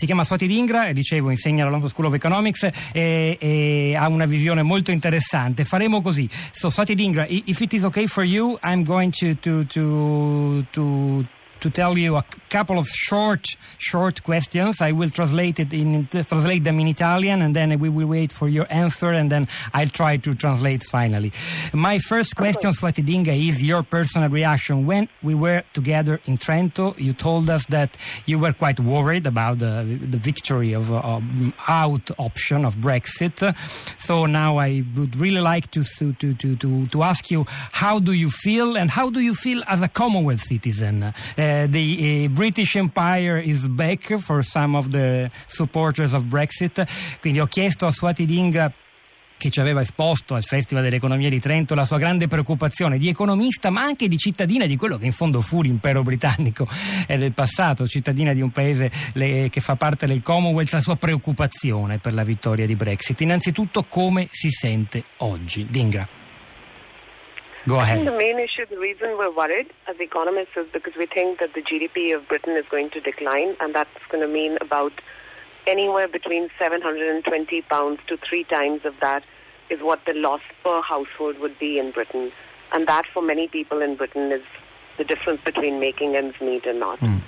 Si chiama Swati Dingra, e dicevo, insegna alla London School of Economics e, e, ha una visione molto interessante. Faremo così. So, Swati Dingra, if it is okay for you, I'm going to, to, to, to to tell you a couple of short, short questions. I will translate it in translate them in Italian, and then we will wait for your answer, and then I'll try to translate finally. My first question, Swati Dinga, is your personal reaction when we were together in Trento. You told us that you were quite worried about the, the victory of uh, out option of Brexit. So now I would really like to, to, to, to, to ask you, how do you feel, and how do you feel as a Commonwealth citizen? Uh, Uh, the uh, British Empire is back for some of the supporters of Brexit. Quindi ho chiesto a Swati Dinga che ci aveva esposto al Festival dell'Economia di Trento la sua grande preoccupazione di economista ma anche di cittadina di quello che in fondo fu l'impero britannico eh, del passato, cittadina di un paese che fa parte del Commonwealth, la sua preoccupazione per la vittoria di Brexit. Innanzitutto come si sente oggi? Dingra. Go ahead. I think the main issue, the reason we're worried as economists is because we think that the GDP of Britain is going to decline, and that's going to mean about anywhere between 720 pounds to three times of that is what the loss per household would be in Britain. And that, for many people in Britain, is the difference between making ends meet and not. Mm.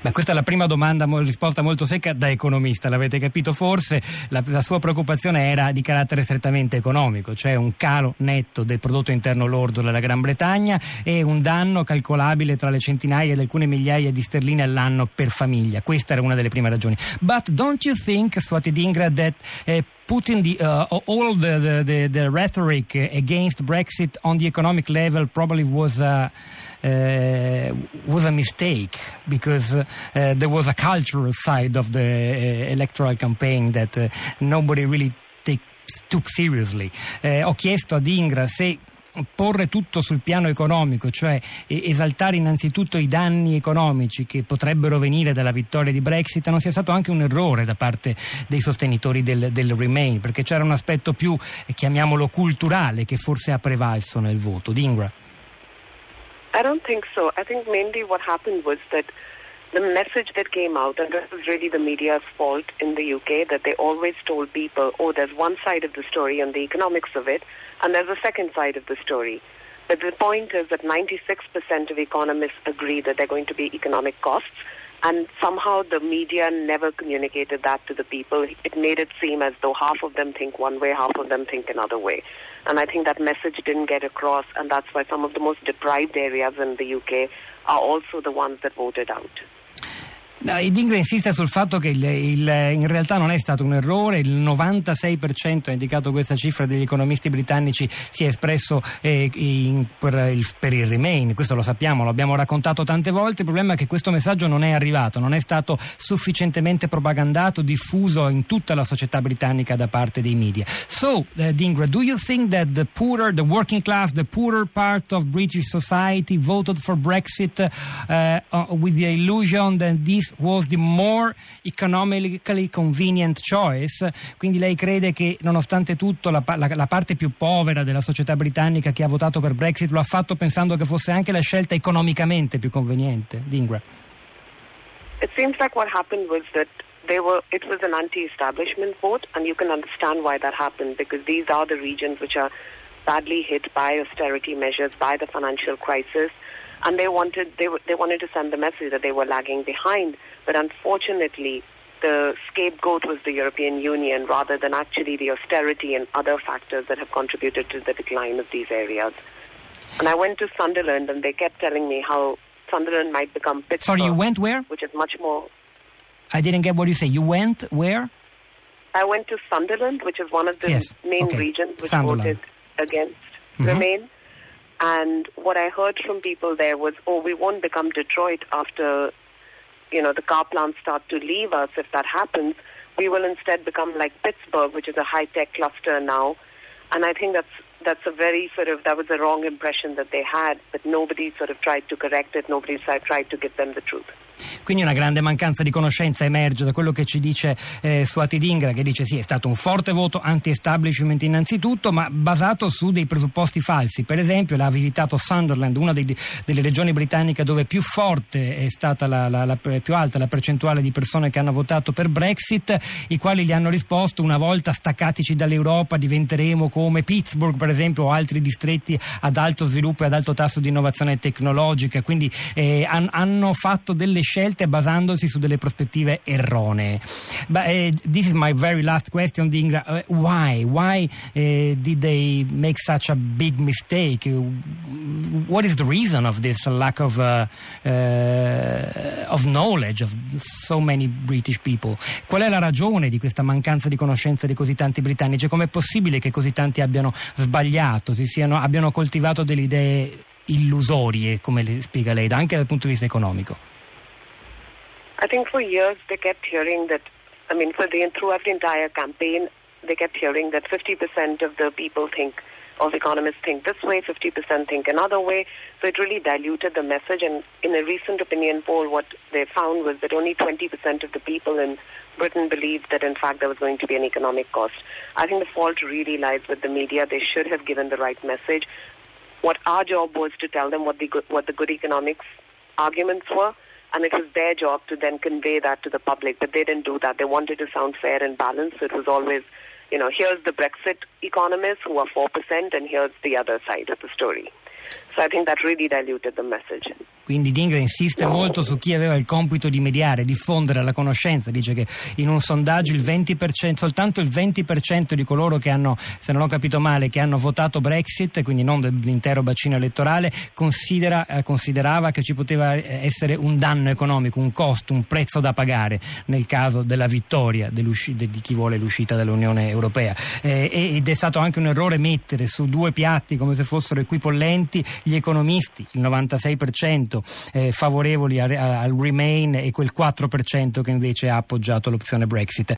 Beh, questa è la prima domanda, risposta molto secca da economista, l'avete capito forse, la, la, sua preoccupazione era di carattere strettamente economico, cioè un calo netto del prodotto interno lordo della Gran Bretagna e un danno calcolabile tra le centinaia ed alcune migliaia di sterline all'anno per famiglia. Questa era una delle prime ragioni. But don't you think, Swati Dingra, that uh, putting the, uh, all the, the, the, rhetoric against Brexit on the economic level probably was a, uh, was a mistake because uh, there was a cultural side of the uh, electoral campaign that uh, nobody really take, took seriously. Uh, ho chiesto ad Ingra se porre tutto sul piano economico, cioè esaltare innanzitutto i danni economici che potrebbero venire dalla vittoria di Brexit, non sia stato anche un errore da parte dei sostenitori del, del Remain, perché c'era un aspetto più, chiamiamolo culturale, che forse ha prevalso nel voto. Dingra. I don't think so. I think mainly what happened was that the message that came out, and this is really the media's fault in the UK, that they always told people, oh, there's one side of the story and the economics of it, and there's a second side of the story. But the point is that 96% of economists agree that there are going to be economic costs, and somehow the media never communicated that to the people. It made it seem as though half of them think one way, half of them think another way. And I think that message didn't get across, and that's why some of the most deprived areas in the UK are also the ones that voted out. No, Dingra insiste sul fatto che il, il, in realtà non è stato un errore, il 96% ha indicato questa cifra degli economisti britannici si è espresso eh, in, per, il, per, il, Remain, questo lo sappiamo, lo abbiamo raccontato tante volte, il problema è che questo messaggio non è arrivato, non è stato sufficientemente propagandato, diffuso in tutta la società britannica da parte dei media. So, uh, Dingra, do you think that the poorer, the working class, the poorer part of British society voted for Brexit uh, uh, with the illusion that this was the more economically convenient choice. Quindi lei crede che nonostante tutto la, la, la, parte più povera della società britannica che ha votato per Brexit lo ha fatto pensando che fosse anche la scelta economicamente più conveniente? Dingra. It seems like what happened was that were it was an anti-establishment vote and you can understand why that happened because these are the regions which are badly hit by austerity measures by the financial crisis and they wanted they they wanted to send the message that they were lagging behind. But unfortunately, the scapegoat was the European Union rather than actually the austerity and other factors that have contributed to the decline of these areas. And I went to Sunderland, and they kept telling me how Sunderland might become Pittsburgh. Sorry, you went where? Which is much more. I didn't get what you say. You went where? I went to Sunderland, which is one of the yes. main okay. regions which Sunderland. voted against Mhm. Remain. And what I heard from people there was, oh, we won't become Detroit after, you know, the car plants start to leave us. If that happens, we will instead become like Pittsburgh, which is a high-tech cluster now. And I think that's that's a very sort of that was a wrong impression that they had, but nobody sort of tried to correct it. Nobody tried to give them the truth. Quindi una grande mancanza di conoscenza emerge da quello che ci dice eh, Suati Dingra, che dice sì, è stato un forte voto anti-establishment innanzitutto, ma basato su dei presupposti falsi. Per esempio, l'ha visitato Sunderland, una dei, delle regioni britanniche dove più forte è stata la, la, la, più alta la percentuale di persone che hanno votato per Brexit, i quali gli hanno risposto una volta staccatici dall'Europa diventeremo come Pittsburgh, per esempio, o altri distretti ad alto sviluppo e ad alto tasso di innovazione tecnologica. Quindi eh, han, hanno fatto delle scelte basandosi su delle prospettive erronee. But, uh, this is my very last question, Dingra. Uh, why? Why uh, did they make such a big mistake? what is the reason of this lack of, of knowledge of so many British people? Qual è la ragione di questa mancanza di conoscenza di così tanti britannici? Com'è possibile che così tanti abbiano sbagliato, siano, abbiano coltivato delle idee illusorie, come le spiega lei, anche dal punto di vista economico? I think for years they kept hearing that, I mean, for the, throughout the entire campaign, they kept hearing that 50% of the people think, of economists think this way, 50% think another way. So it really diluted the message. And in a recent opinion poll, what they found was that only 20% of the people in Britain believed that, in fact, there was going to be an economic cost. I think the fault really lies with the media. They should have given the right message. What our job was to tell them what the good, what the good economics arguments were and it was their job to then convey that to the public. But they didn't do that. They wanted to sound fair and balanced. So It was always, you know, here's the Brexit economists who are 4%, and here's the other side of the story. So I think that really diluted the message. Quindi Dingra insiste molto su chi aveva il compito di mediare, diffondere la conoscenza. Dice che in un sondaggio il 20%, soltanto il 20% di coloro che hanno, se non ho capito male, che hanno votato Brexit, quindi non dell'intero bacino elettorale, considera, eh, considerava che ci poteva eh, essere un danno economico, un costo, un prezzo da pagare nel caso della vittoria di chi vuole l'uscita dall'Unione Europea. Eh, ed è stato anche un errore mettere su due piatti come se fossero equipollenti gli economisti, il 96% eh, favorevoli al, al Remain e quel 4% che invece ha appoggiato l'opzione Brexit.